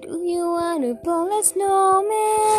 Do you wanna build a snowman?